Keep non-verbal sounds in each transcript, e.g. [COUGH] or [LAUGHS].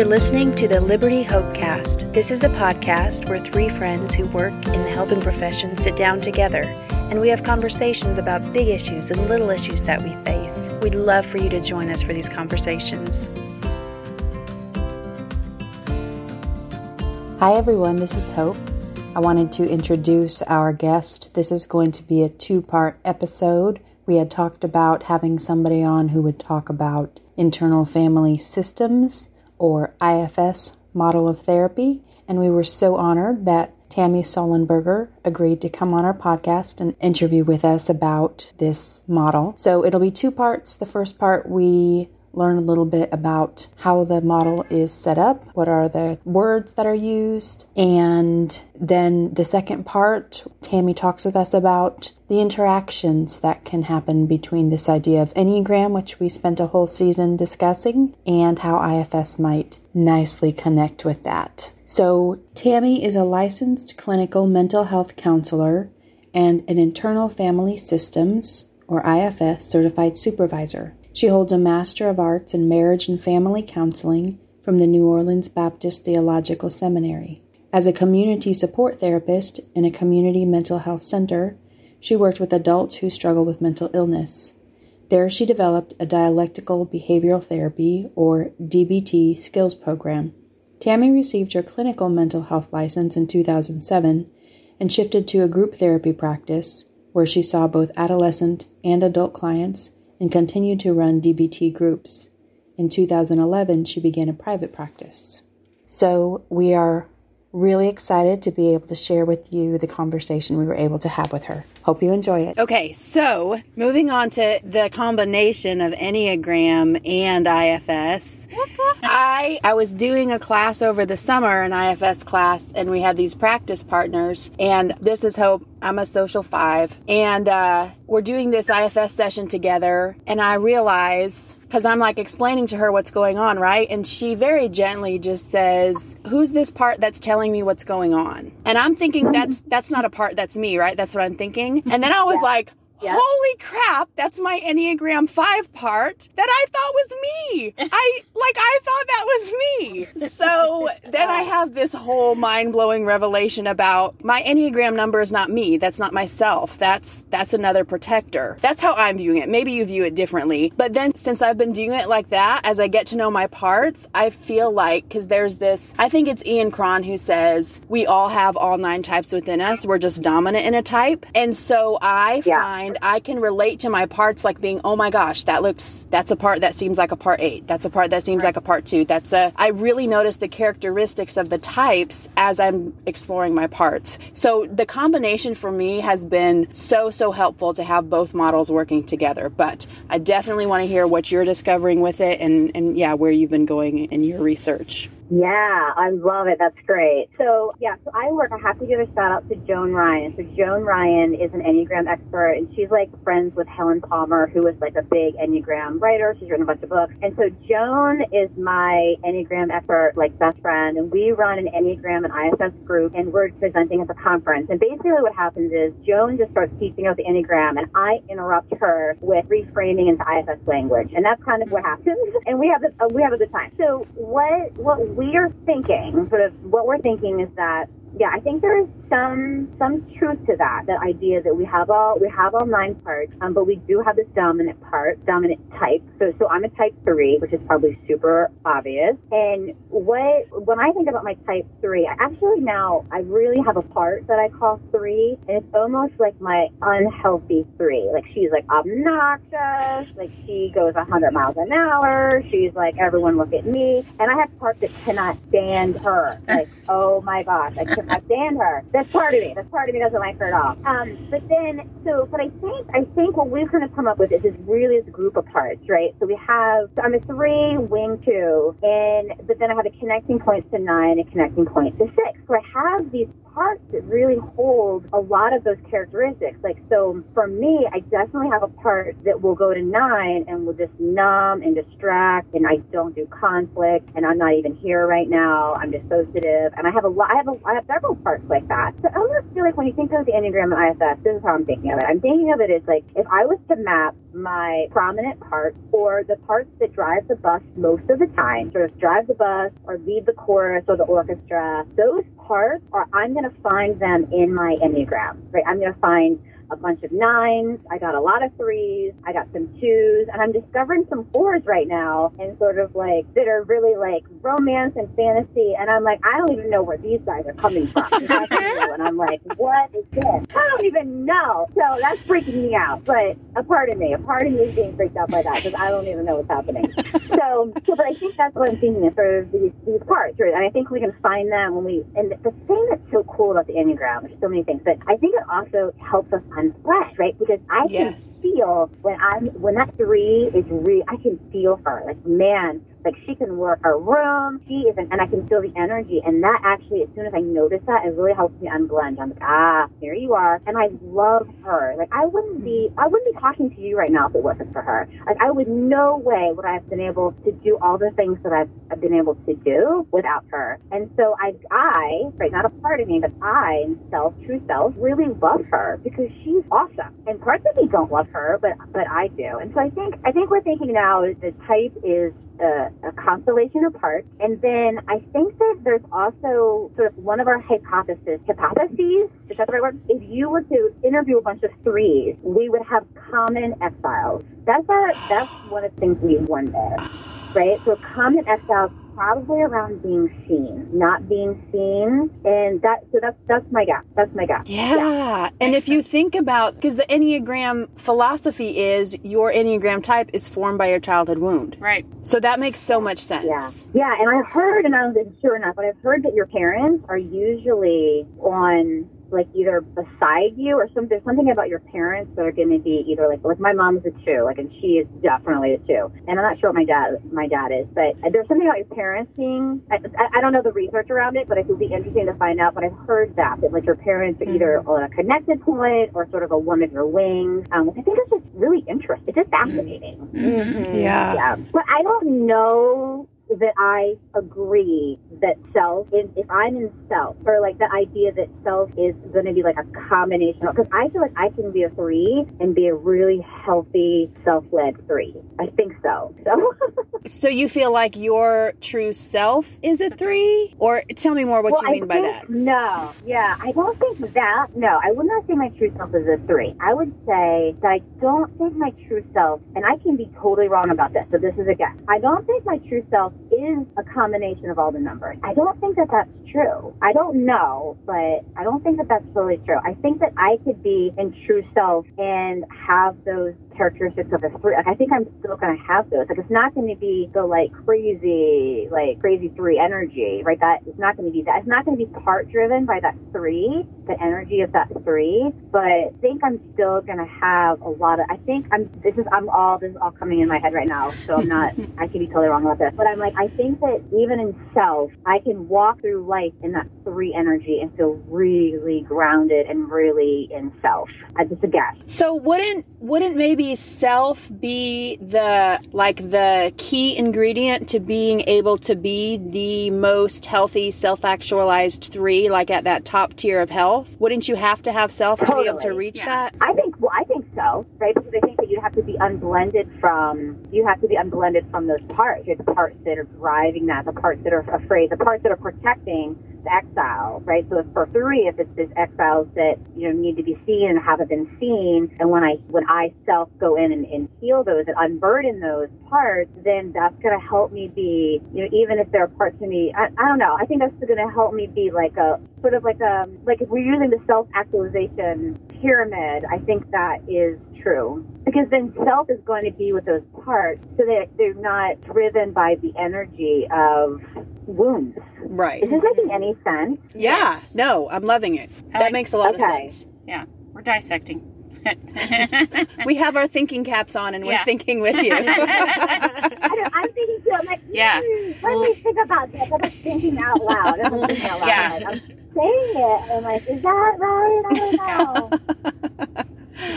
You're listening to the Liberty Hope Cast. This is the podcast where three friends who work in the helping profession sit down together and we have conversations about big issues and little issues that we face. We'd love for you to join us for these conversations. Hi, everyone. This is Hope. I wanted to introduce our guest. This is going to be a two part episode. We had talked about having somebody on who would talk about internal family systems or IFS model of therapy, and we were so honored that Tammy Sollenberger agreed to come on our podcast and interview with us about this model. So it'll be two parts. The first part, we learn a little bit about how the model is set up, what are the words that are used, and then the second part, Tammy talks with us about the interactions that can happen between this idea of Enneagram, which we spent a whole season discussing, and how IFS might nicely connect with that. So, Tammy is a licensed clinical mental health counselor and an internal family systems, or IFS, certified supervisor. She holds a Master of Arts in Marriage and Family Counseling from the New Orleans Baptist Theological Seminary. As a community support therapist in a community mental health center, she worked with adults who struggle with mental illness. There, she developed a dialectical behavioral therapy, or DBT, skills program Tammy received her clinical mental health license in 2007 and shifted to a group therapy practice where she saw both adolescent and adult clients and continued to run DBT groups. In 2011, she began a private practice. So, we are really excited to be able to share with you the conversation we were able to have with her. Hope you enjoy it. Okay, so moving on to the combination of Enneagram and IFS. I I was doing a class over the summer, an IFS class, and we had these practice partners. And this is Hope. I'm a social five, and uh, we're doing this IFS session together. And I realize because I'm like explaining to her what's going on, right? And she very gently just says, "Who's this part that's telling me what's going on?" And I'm thinking that's that's not a part that's me, right? That's what I'm thinking. And then I was yeah. like, Yep. Holy crap, that's my Enneagram 5 part that I thought was me. [LAUGHS] I like I thought that was me. So then I have this whole mind-blowing revelation about my Enneagram number is not me. That's not myself. That's that's another protector. That's how I'm viewing it. Maybe you view it differently. But then since I've been viewing it like that as I get to know my parts, I feel like cuz there's this I think it's Ian Cron who says we all have all nine types within us. We're just dominant in a type. And so I yeah. find I can relate to my parts like being, oh my gosh, that looks, that's a part that seems like a part eight. That's a part that seems right. like a part two. That's a, I really notice the characteristics of the types as I'm exploring my parts. So the combination for me has been so, so helpful to have both models working together. But I definitely want to hear what you're discovering with it and, and yeah, where you've been going in your research. Yeah, I love it. That's great. So, yeah, so I work, I have to give a shout out to Joan Ryan. So, Joan Ryan is an Enneagram expert, and she's like friends with Helen Palmer, who is like a big Enneagram writer. She's written a bunch of books. And so, Joan is my Enneagram expert, like best friend, and we run an Enneagram and IFS group, and we're presenting at the conference. And basically, what happens is Joan just starts teaching about the Enneagram, and I interrupt her with reframing into IFS language. And that's kind of what happens. [LAUGHS] And we have, a, we have a good time. So, what, what we are thinking, sort of what we're thinking is that yeah, I think there is some some truth to that. That idea that we have all we have all nine parts, um, but we do have this dominant part, dominant type. So so I'm a type three, which is probably super obvious. And what when I think about my type three, I actually now I really have a part that I call three, and it's almost like my unhealthy three. Like she's like obnoxious, like she goes 100 miles an hour. She's like everyone look at me, and I have parts that cannot stand her. Like [LAUGHS] oh my gosh, I cannot stand her. That's part of me. That's part of me doesn't like her at all. Um, but then, so, but I think, I think what we've kind of come up with is, this really this group of parts, right? So we have, so I'm a three, wing two, and, but then I have a connecting point to nine, a connecting point to six. So I have these parts that really hold a lot of those characteristics. Like, so for me, I definitely have a part that will go to nine and will just numb and distract, and I don't do conflict, and I'm not even here right now. I'm dissociative, and I have a lot, I have a, I have several parts like that. So I almost feel like when you think of the Enneagram and IFS, this is how I'm thinking of it. I'm thinking of it as like, if I was to map my prominent parts or the parts that drive the bus most of the time, sort of drive the bus or lead the chorus or the orchestra, those parts are, I'm going to find them in my Enneagram, right? I'm going to find a bunch of nines. I got a lot of threes. I got some twos, and I'm discovering some fours right now, and sort of like that are really like romance and fantasy. And I'm like, I don't even know where these guys are coming from. [LAUGHS] and I'm like, what is this? I don't even know. So that's freaking me out. But a part of me, a part of me is being freaked out by that because I don't even know what's happening. so, so, but I think that's what I'm thinking is sort of these, these parts, right? And I think we can find them when we. And the thing that's so cool about the Enneagram, there's so many things, but I think it also helps us flesh, right? Because I yes. can feel when I'm when that three is real. I can feel her. Like man, like she can work her room. She is, and I can feel the energy. And that actually, as soon as I notice that, it really helps me unblend. I'm like, ah, here you are. And I love her. Like I wouldn't be, I wouldn't be talking to you right now if it wasn't for her. Like I would no way would I have been able to do all the things that I've, I've been able to do without her. And so I, I, right, not a part of me, but I, self, true self, really love her because she's awesome. And parts of me don't love her, but but I do. And so I think I think we're thinking now the type is a, a, constellation of parts. And then I think that there's also sort of one of our hypotheses, hypotheses, is that the right word? If you were to interview a bunch of threes, we would have common exiles. That's our, that's one of the things we wonder, right? So common exiles probably around being seen, not being seen, and that so that's that's my gap. That's my gap. Yeah, yeah. and if you think about because the Enneagram philosophy is your Enneagram type is formed by your childhood wound, right? So that makes so much sense. Yeah, yeah, and I heard, and I was sure enough, but I've heard that your parents are usually on like either beside you or some there's something about your parents that are going to be either like like my mom's a two like and she is definitely a two. And I'm not sure what my dad my dad is but there's something about your parents being I, I don't know the research around it but it would be interesting to find out but I've heard that that like your parents are either mm-hmm. on a connected point or sort of a one of your wings um, which I think is just really interesting. It's just fascinating. Mm-hmm. yeah. Yeah. But I don't know that I agree that self, is, if I'm in self, or like the idea that self is going to be like a combination, because I feel like I can be a three and be a really healthy, self-led three. I think so. So, [LAUGHS] so you feel like your true self is a three, or tell me more what well, you mean by that. No, yeah, I don't think that. No, I would not say my true self is a three. I would say that I don't think my true self, and I can be totally wrong about this. So this is a guess. I don't think my true self is a combination of all the numbers. I don't think that that's true. I don't know, but I don't think that that's totally true. I think that I could be in true self and have those characteristics of a three. Like I think I'm still going to have those. Like it's not going to be the like crazy, like crazy three energy, right? That it's not going to be that. It's not going to be part driven by that three, the energy of that three. But I think I'm still going to have a lot of. I think I'm. This is I'm all this is all coming in my head right now. So I'm not. [LAUGHS] I could be totally wrong about this, but I'm like I think that even in self, I can walk through life in that three energy and feel really grounded and really in self. I just a guess. So wouldn't wouldn't maybe self be the like the key ingredient to being able to be the most healthy self-actualized three like at that top tier of health wouldn't you have to have self totally. to be able to reach yeah. that i think well i think right? Because i think that you have to be unblended from you have to be unblended from those parts. You're the parts that are driving that the parts that are afraid the parts that are protecting exile, right? So if for three, if it's these exiles that you know need to be seen and haven't been seen, and when I when I self go in and, and heal those and unburden those parts, then that's going to help me be, you know, even if there are parts of me, I, I don't know. I think that's going to help me be like a sort of like a like if we're using the self actualization pyramid, I think that is true because then self is going to be with those parts so that they're not driven by the energy of wounds. Right. Is this making any sense? Yeah. Yes. No, I'm loving it. That like, makes a lot okay. of sense. Yeah. We're dissecting. [LAUGHS] [LAUGHS] we have our thinking caps on and we're yeah. thinking with you. [LAUGHS] I am thinking too. I'm like, yeah. Mm, let me think about this. I'm thinking out loud. I'm thinking out loud. Yeah. I'm saying it. I'm like, is that right? I don't know.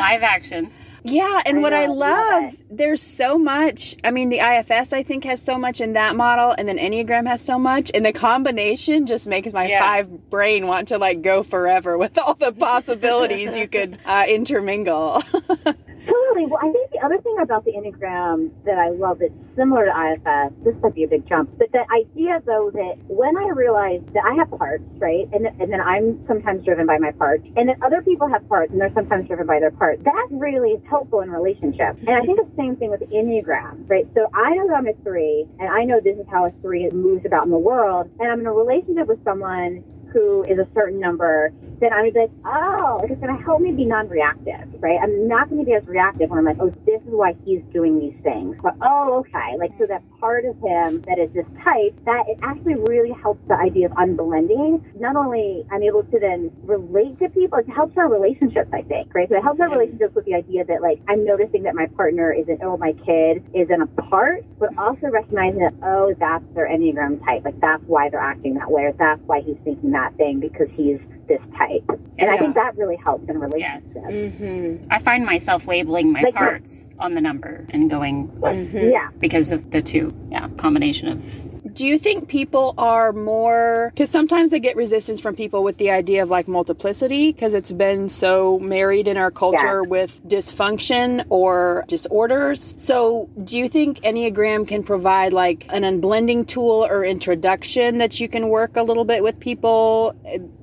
Live action. Yeah, and I what know, I love, there's so much. I mean, the IFS I think has so much in that model, and then Enneagram has so much, and the combination just makes my yeah. five brain want to like go forever with all the possibilities you could [LAUGHS] uh, intermingle. [LAUGHS] totally. Well, I think the other thing about the Enneagram that I love that's similar to IFS, this might be a big jump, but the idea though that when I realize that I have parts, right, and, and then I'm sometimes driven by my parts, and then other people have parts and they're sometimes driven by their parts, that really is helpful in relationships. And I think the same thing with Enneagram, right? So I know that I'm a three, and I know this is how a three moves about in the world, and I'm in a relationship with someone who is a certain number, then I'm gonna be like, oh, it's gonna help me be non-reactive, right? I'm not gonna be as reactive when I'm like, oh, this is why he's doing these things. But oh, okay, like so that part of him that is this type, that it actually really helps the idea of unblending. Not only I'm able to then relate to people, it helps our relationships, I think, right? So it helps our relationships with the idea that like I'm noticing that my partner isn't, oh, my kid isn't a part, but also recognizing that, oh, that's their Enneagram type. Like that's why they're acting that way, or that's why he's thinking that thing because he's this type. And I think that really helps in relationships. Yes. Mm-hmm. I find myself labeling my Like- parts on the number and going Yeah. because of the two. Yeah, combination of. Do you think people are more because sometimes they get resistance from people with the idea of like multiplicity because it's been so married in our culture Yeah. with dysfunction or disorders. So, do you think Enneagram can provide like an unblending tool or introduction that you can work a little bit with people,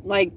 like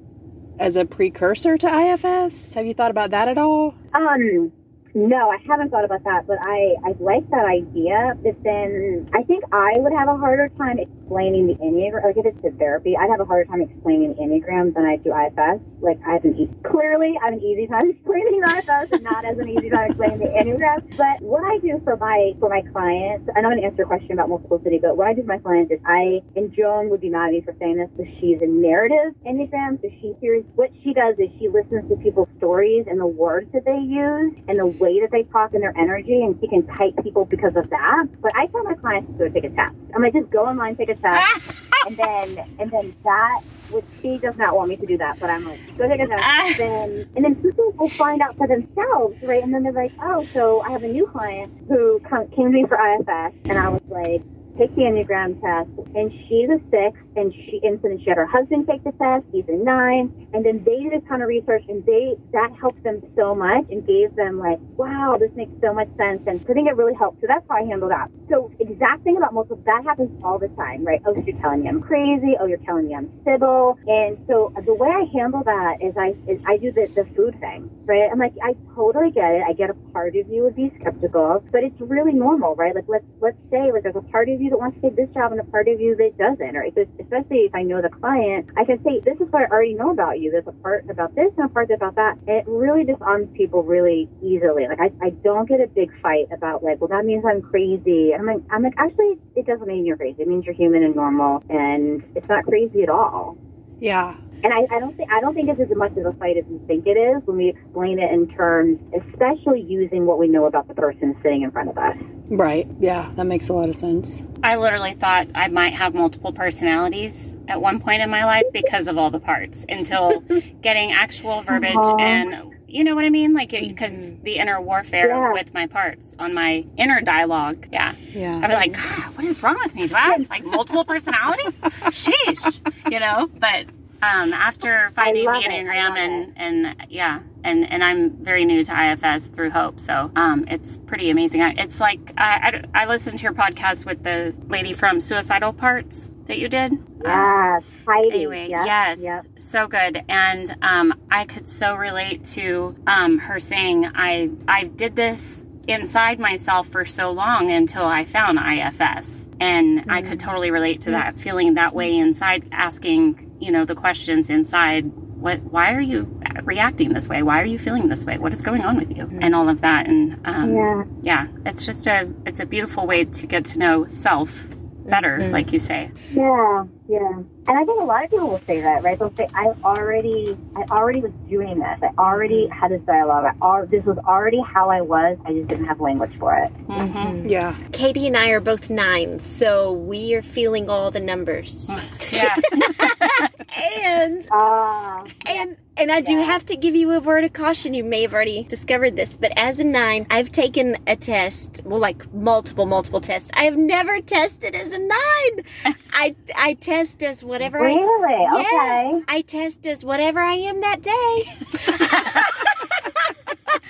as a precursor to IFS? Have you thought about that at all? Um, no, I haven't thought about that, but I, I like that idea. But then I think I would have a harder time explaining the Enneagram. Like if it's to therapy, I'd have a harder time explaining the Enneagram than I do IFS. Like I have an e- clearly I have an easy time [LAUGHS] explaining IFS and not as an easy time explaining the Enneagram. But what I do for my for my clients, and I'm going to answer a question about multiplicity, but what I do for my clients is I and Joan would be mad at me for saying this, but she's a narrative Enneagram, so she hears what she does is she listens to people's stories and the words that they use and the way that they talk and their energy, and she can type people because of that. But I tell my clients to go take a test. I'm like, just go online, take a test, and then and then that. Which she does not want me to do that, but I'm like, go take a test. Ah. then and then people will find out for themselves, right? And then they're like, oh, so I have a new client who came to me for IFS, and I was like, take the Enneagram test, and she's a six, and she and then she had her husband take the test, he's a nine, and then they did a ton of research, and they that helped them so much and gave them like, wow, this makes so much sense, and I think it really helped. So that's how I handle that. So exact thing about multiple that happens all the time, right? Oh, you're telling me I'm crazy. Oh, you're telling me I'm Sybil, and so uh, the way I handle that is I is I do the the food thing, right? I'm like, I totally get it. I get a part of you would be skeptical, but it's really normal, right? Like let's let's say like there's a part of you that wants to take this job and a part of you that doesn't, right? So especially if I know the client, I can say, this is what I already know about you. There's a part about this and a part about that. And it really disarms people really easily. Like I, I don't get a big fight about like, well, that means I'm crazy. And I'm like, I'm like, actually, it doesn't mean you're crazy. It means you're human and normal, and it's not crazy at all. Yeah. And I, I don't think I don't think it's as much of a fight as you think it is when we explain it in terms, especially using what we know about the person sitting in front of us. Right. Yeah, that makes a lot of sense. I literally thought I might have multiple personalities at one point in my life because of all the parts until [LAUGHS] getting actual verbiage Aw. and you know what I mean? Like, because the inner warfare Yeah. with my parts on my inner dialogue. Yeah. Yeah. I'd be like, God, what is wrong with me? Do I have like multiple personalities? [LAUGHS] Sheesh. You know, but um, after finding the Enneagram and, and yeah, and, and I'm very new to IFS through Hope. So um, it's pretty amazing. I, it's like, I, I, I listened to your podcast with the lady from Suicidal Parts that you did. Um, Yes, Heidi. Anyway, Yep, yes, yep. so good, and um, I could so relate to um, her saying, "I I did this inside myself for so long until I found IFS," and I could totally relate to that, feeling that way inside, asking, you know, the questions inside. What? Why are you reacting this way? Why are you feeling this way? What is going on with you? And all of that, and um, Yeah. yeah, it's just a it's a beautiful way to get to know self better, like you say. Yeah, yeah. And I think a lot of people will say that, right? They'll say, I already, I already was doing this. I already mm-hmm. had this dialogue. I al- this was already how I was. I just didn't have language for it. Mm-hmm. Mm-hmm. Yeah. Katie and I are both nines, so we are feeling all the numbers. Mm. Yeah. [LAUGHS] And Ah, and and I do have to give you a word of caution. You may have already discovered this, but as a nine, I've taken a test. Well, like multiple, multiple tests. I have never tested as a nine. [LAUGHS] I I test as whatever. I, really? yes, Okay. I test as whatever I am that day. [LAUGHS]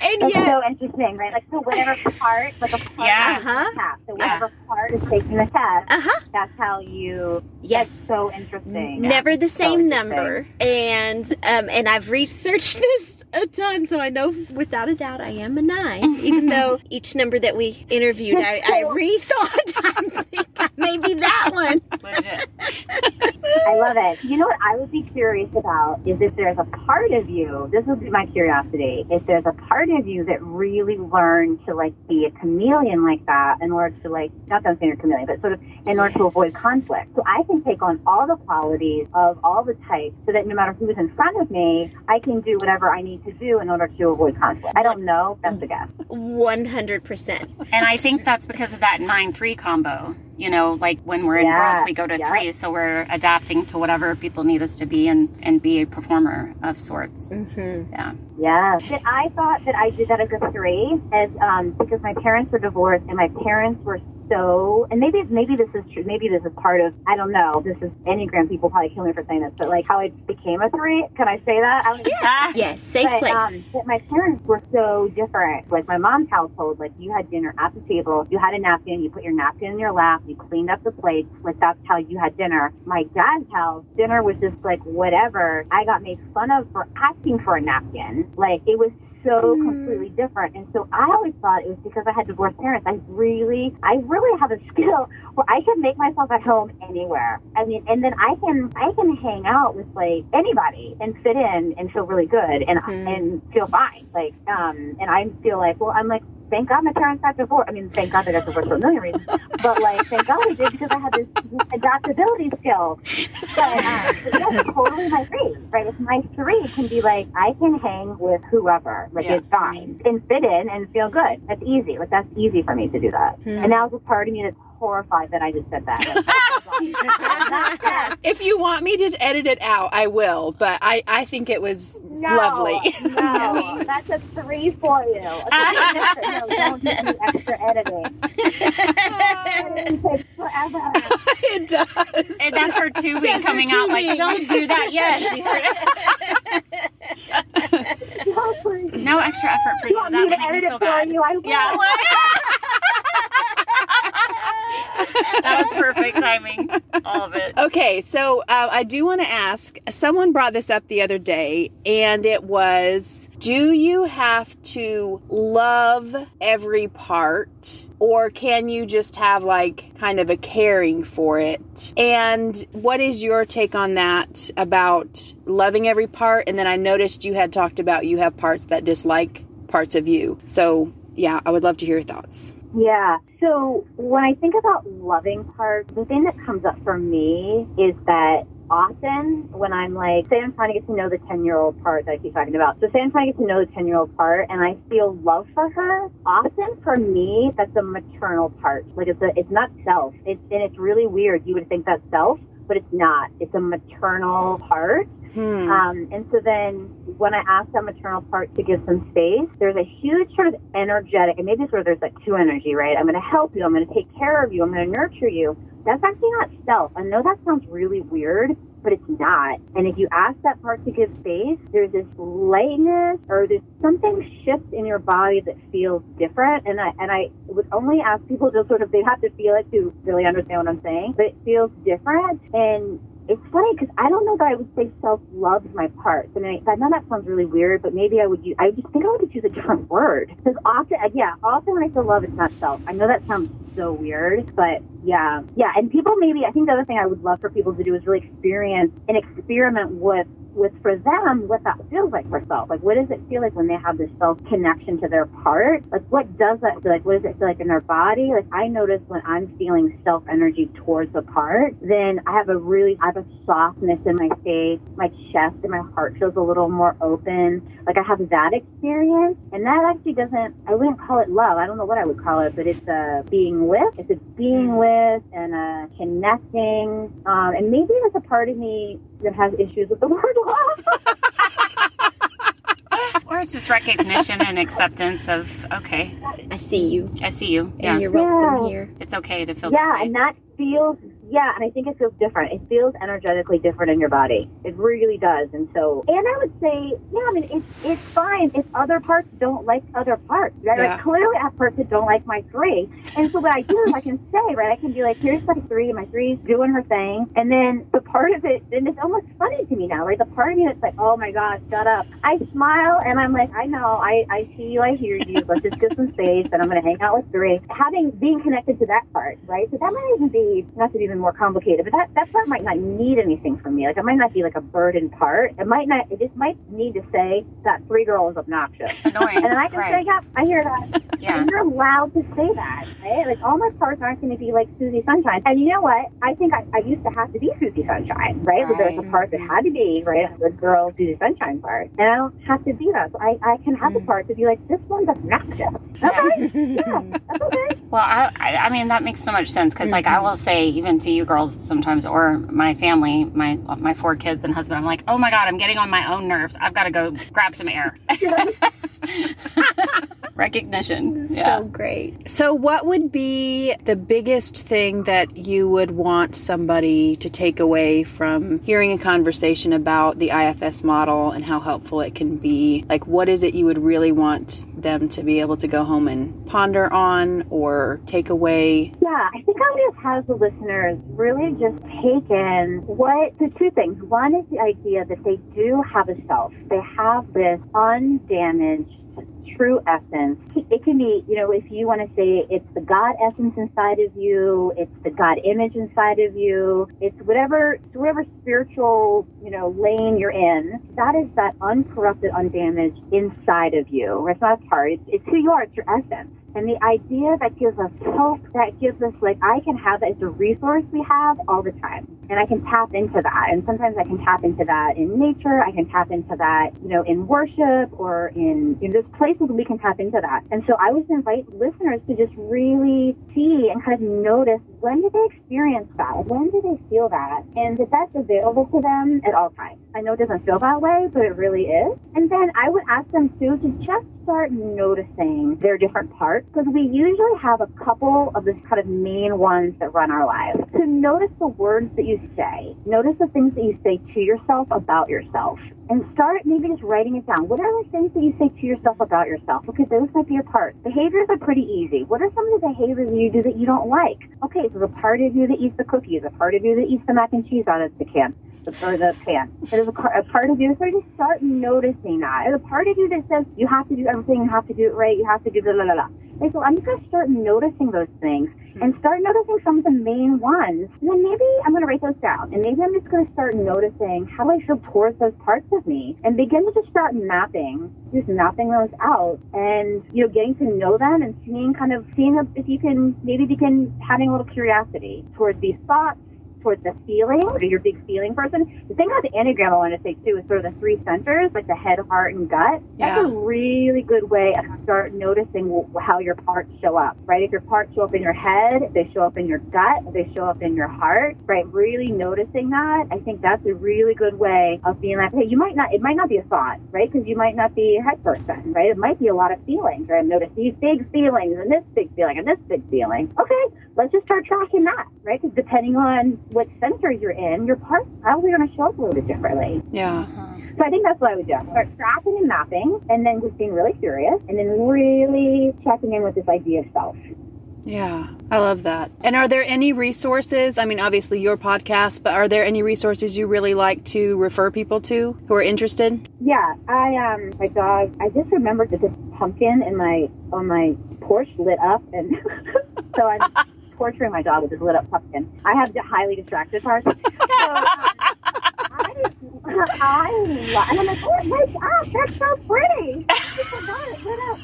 And That's yet, so interesting, right? Like, so whatever part, like a part Yeah. Uh-huh. the test. So Yeah. whatever part is taking the test, uh-huh. that's how you. Yes. That's so interesting. Never the same interesting. number, and um, and I've researched [LAUGHS] this a ton, so I know without a doubt I am a nine. even though [LAUGHS] each number that we interviewed, I, I rethought. [LAUGHS] I think I may be that one. Legit. I love it. You know what I would be curious about is if there's a part of you, this would be my curiosity, if there's a part of you that really learned to like be a chameleon like that in order to like, not that I'm saying a chameleon, but sort of in order to avoid conflict. So I can take on all the qualities of all the types so that no matter who's in front of me, I can do whatever I need to do in order to avoid conflict. I don't know. That's a guess. One hundred percent. And I think that's because of that 9 3 combo. You know, like when we're in Yeah, growth, we go to yeah. three. So we're adapting to whatever people need us to be and, and be a performer of sorts. Mm-hmm. Yeah. Yeah. That I thought that I did that as a three, as um, because my parents were divorced and my parents were so, and maybe maybe this is true. Maybe this is part of. I don't know. This is Enneagram people probably kill me for saying this, but like how I became a three. Can I say that? I don't Ah, [LAUGHS] Yes, safe but, place. Um, but my parents were so different. Like my mom's household, like you had dinner at the table, you had a napkin, you put your napkin in your lap, you cleaned up the plates, like that's how you had dinner. My dad's house, dinner was just like whatever. I got made fun of for asking for a napkin. Like it was so completely different. And so I always thought it was because I had divorced parents. I really, I really have a [LAUGHS] skill where I can make myself at home anywhere. I mean, and then I can, I can hang out with like anybody and fit in and feel really good and and feel fine. Like, um, and I feel like, well, I'm like. Thank God my parents got divorced. I mean, thank God they got divorced for a million reasons. But like, thank God we did because I had this, adaptability skill. But, um, that's totally my three, right? With my three can be like, I can hang with whoever, like Yeah. it's fine, and fit in and feel good. That's easy. Like that's easy for me to do that. And now there's a part of me that's horrified that I just said that. [LAUGHS] If you want me to edit it out, I will. But I, I think it was no, lovely. No, [LAUGHS] that's a three for you. no, don't do any extra editing. Editing takes forever. it does. And that's her two week Says her coming out like, don't do that yet. [LAUGHS] You? No. No extra effort for You you. want That me to me edit feel it for bad. you? I will. Yeah. That was perfect timing. All of it. Okay, so uh, I do want to ask someone brought this up the other day, and it was Do you have to love every part? Or can you just have like kind of a caring for it? And what is your take on that about loving every part? And then I noticed you had talked about you have parts that dislike parts of you. So, yeah, I would love to hear your thoughts. Yeah. So when I think about loving parts, the thing that comes up for me is that often when I'm like, say I'm trying to get to know the 10 year old part that I keep talking about. So say I'm trying to get to know the 10 year old part and I feel love for her. Often for me, that's a maternal part. Like it's a, it's not self. It's, and it's really weird. You would think that's self, but it's not. It's a maternal part. Hmm. Um, and so then when I ask that maternal part to give some space, there's a huge sort of energetic, and maybe it's where there's like two energy, right? I'm going to help you. I'm going to take care of you. I'm going to nurture you. That's actually not self. I know that sounds really weird, but it's not. And if you ask that part to give space, there's this lightness or there's something shifts in your body that feels different. And I, and I would only ask people to sort of, they have to feel it to really understand what I'm saying, but it feels different. And it's funny because I don't know that I would say self loves my parts, I mean, I know that sounds really weird, but maybe I would use. I just think I would just use a different [LAUGHS] word because often, uh, yeah, often when I say love, it's not self. I know that sounds so weird, but yeah, yeah. And people maybe I think the other thing I would love for people to do is really experience and experiment with with for them what that feels like for self. Like what does it feel like when they have this self connection to their part? Like what does that feel like? What does it feel like in their body? Like I notice when I'm feeling self energy towards the part, then I have a really I have a softness in my face, my chest and my heart feels a little more open. Like I have that experience. And that actually doesn't I wouldn't call it love. I don't know what I would call it, but it's a being with. It's a being with and a connecting. Um and maybe there's a part of me that has issues with the word love. [LAUGHS] Or it's just recognition and acceptance of, okay, I see you, I see you. and Yeah. you're welcome Yeah. here. It's okay to feel that Yeah, way. and that feels Yeah, and I think it feels different. It feels energetically different in your body. It really does. And so, and I would say, yeah, I mean, it's it's fine if other parts don't like other parts. Right? Yeah. Like clearly, I have parts that don't like my three. And so what I do is I can say, right, I can be like, here's my three, and my three's doing her thing, and then the part of it, and it's almost funny to me now, right? The part of me that's like, oh my gosh, shut up. I smile and I'm like, I know, I I see you, I hear you. Let's just get some space, and I'm gonna hang out with three. Having being connected to that part, right? So that might even be not to be even more complicated, but that that part might not need anything from me. Like it might not be like a burden part. It might not. It just might need to say that three girl is obnoxious. [LAUGHS] Annoying. And then I can right. say, yep, I hear that. [LAUGHS] Yeah. And you're allowed to say that, right? Like all my parts aren't going to be like Susie Sunshine. And you know what? I think I, I used to have to be Susie Sunshine, right? Where there was a part that had to be, right? The girl Susie Sunshine part. And I don't have to be that. So I, I can have the mm. part to be like, this one's obnoxious. Okay. yeah, that's okay. [LAUGHS] Well, I, I, I mean, that makes so much sense because, like, I mm-hmm. will say, even to you girls sometimes, or my family, my my four kids and husband, I'm like, oh my god, I'm getting on my own nerves. I've got to go grab some air. [LAUGHS] [LAUGHS] Recognition. Yeah. So great. So, what would be the biggest thing that you would want somebody to take away from hearing a conversation about the IFS model and how helpful it can be? Like, what is it you would really want them to be able to go home and ponder on or take away? Yeah, I think I would just have the listeners really just take in what the two things. One is the idea that they do have a self. They have this undamaged true essence. It can be, you know, if you want to say it's the God essence inside of you, it's the God image inside of you, it's whatever, whatever spiritual, you know, lane you're in. That is that uncorrupted, undamaged inside of you. It's not a part. It's, it's who you are. It's your essence. And the idea that gives us hope, that gives us like, I can have that. It's a resource we have all the time. And I can tap into that. And sometimes I can tap into that in nature. I can tap into that, you know, in worship or in, in there's places we can tap into that. And so I would invite listeners to just really see and kind of notice when did they experience that? When did they feel that? And that that's available to them at all times. I know it doesn't feel that way, but it really is. And then I would ask them too to just start noticing their different parts because we usually have a couple of the kind of main ones that run our lives. To notice the words that you say, notice the things that you say to yourself about yourself. And start maybe just writing it down. What are the things that you say to yourself about yourself? Okay, those might be your parts. Behaviors are pretty easy. What are some of the behaviors you do that you don't like? Okay, so the part of you that eats the cookies, the part of you that eats the mac and cheese out of the can, or the pan. There's a, a part of you, so just start noticing that. There's a part of you that says you have to do everything, you have to do it right, you have to do blah, blah, blah, And so I'm just going to start noticing those things hmm. and start noticing some of the main ones. And then maybe I'm going to write those down. And maybe I'm just going to start noticing how I feel towards those parts of me and begin to just start mapping, just mapping those out and, you know, getting to know them and seeing kind of, seeing if you can maybe begin having a little curiosity towards these thoughts towards the feeling, or you're a big feeling person. The thing about the Enneagram I want to say too is sort of the three centers, like the head, heart, and gut. That's Yeah. a really good way to start noticing how your parts show up, right? If your parts show up in your head, they show up in your gut, they show up in your heart, right? Really noticing that, I think that's a really good way of being like, hey, you might not, it might not be a thought, right? Because you might not be a head person, right? It might be a lot of feelings, right? Notice these big feelings and this big feeling and this big feeling. Okay, let's just start tracking that, right? Because depending on what center you're in, your parts probably going to show up a little bit differently. Yeah. So I think that's what I would do. Start tracking and mapping, and then just being really curious, and then really checking in with this idea of self. Yeah, I love that. And are there any resources? I mean, obviously your podcast, but are there any resources you really like to refer people to who are interested? Yeah, I um, my dog. I just remembered that this pumpkin in my on my porch lit up, and [LAUGHS] so I'm torturing my dog with this lit up pumpkin. I have the highly distracted part. So, I, I love, and I'm like, oh my gosh, that's so pretty. It lit up.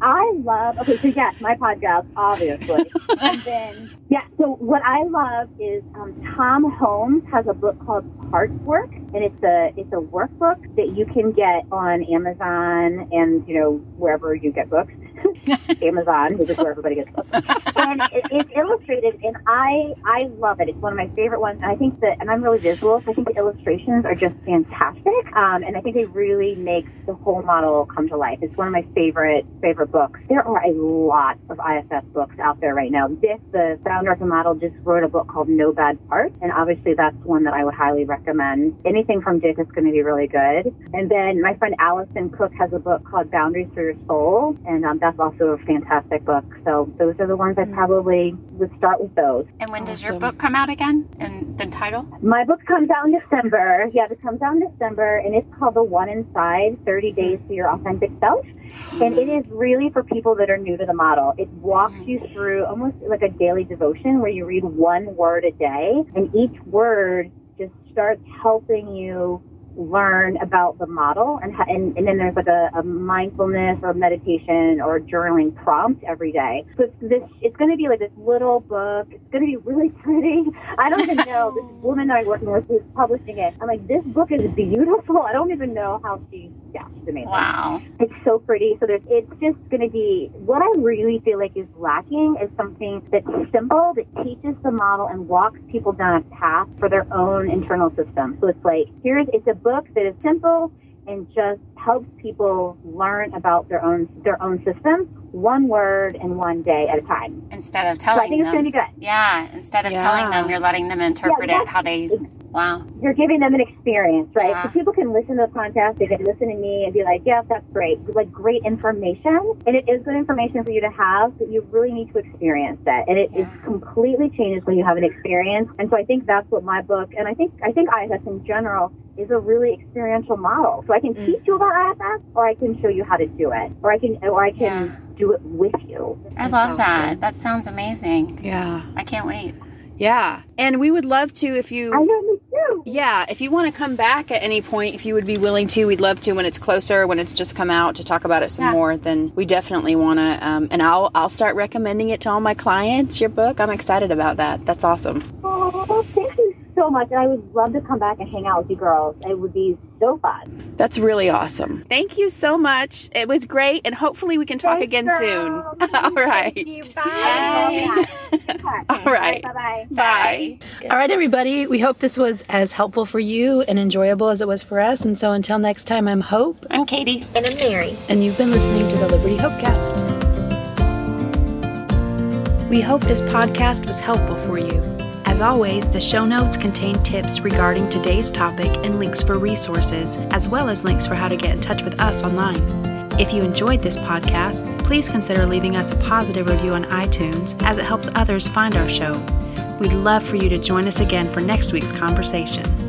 I love, okay, so yes, my podcast, obviously. [LAUGHS] and then, yeah, so what I love is um, Tom Holmes has a book called Parts Work, and it's a it's a workbook that you can get on Amazon and, you know, wherever you get books. [LAUGHS] Amazon, which is where everybody gets books. And it, it's illustrated, and I I love it. It's one of my favorite ones. And I think that, and I'm really visual, so I think the illustrations are just fantastic. Um, and I think they really make the whole model come to life. It's one of my favorite favorite books. There are a lot of IFS books out there right now. Dick, the founder of the model, just wrote a book called No Bad Parts, and obviously that's one that I would highly recommend. Anything from Dick is going to be really good. And then my friend Allison Cook has a book called Boundaries for Your Soul, and um, that's also a fantastic book. So those are the ones I mm. probably would start with those. And when does your book come out again? And the title? My book comes out in December. Yeah, it comes out in December, and it's called The One Inside 30 Days to Your Authentic Self. And it is really for people that are new to the model. It walks you mm. through almost like a daily devotion where you read one word a day, and each word just starts helping you learn about the model and, ha- and, and then there's like a, a mindfulness or meditation or journaling prompt every day. So it's this, it's going to be like this little book. It's going to be really [LAUGHS] pretty. I don't even know this [LAUGHS] woman that I'm working with who's publishing it. I'm like, this book is beautiful. I don't even know how she, yeah, she's amazing. Wow. It's so pretty. So there's, it's just going to be what I really feel like is lacking is something that's simple that teaches the model and walks people down a path for their own internal system. So it's like here's it's a book that is simple and just helps people learn about their own their own system, one word and one day at a time. Instead of telling So I telling think it's them. going to be good. Yeah, instead of telling them, you're letting them interpret Yeah, it how they. Wow. You're giving them an experience, right? Yeah. So people can listen to the podcast, they can listen to me and be like, yeah, that's great. Like great information. And it is good information for you to have, but you really need to experience that. And it Yeah. completely changes when you have an experience. And so I think that's what my book, and I think, I think IFS in general is a really experiential model. So I can mm-hmm. teach you about IFS or I can show you how to do it or I can, or I can Yeah. do it with you. I That's love that. That sounds amazing. Yeah. I can't wait. Yeah. And we would love to if you. I know me too. Yeah, if you want to come back at any point, if you would be willing to, we'd love to when it's closer, when it's just come out to talk about it some Yeah. more. Then we definitely want to, um, and I'll I'll start recommending it to all my clients. Your book, I'm excited about that. That's awesome. Oh, thank you so much. And I would love to come back and hang out with you girls. It would be so fun. That's really awesome. Thank you so much. It was great, and hopefully we can talk Thanks, again girl. soon. [LAUGHS] all right. Bye. All right. Bye bye. Bye. All right, everybody. We hope this was as helpful for you and enjoyable as it was for us. And so until next time, I'm Hope, I'm Katie. And I'm Mary. and you've been listening to the Liberty Hopecast. We hope this podcast was helpful for you. As always, the show notes contain tips regarding today's topic and links for resources, as well as links for how to get in touch with us online. If you enjoyed this podcast, please consider leaving us a positive review on iTunes as it helps others find our show. We'd love for you to join us again for next week's conversation.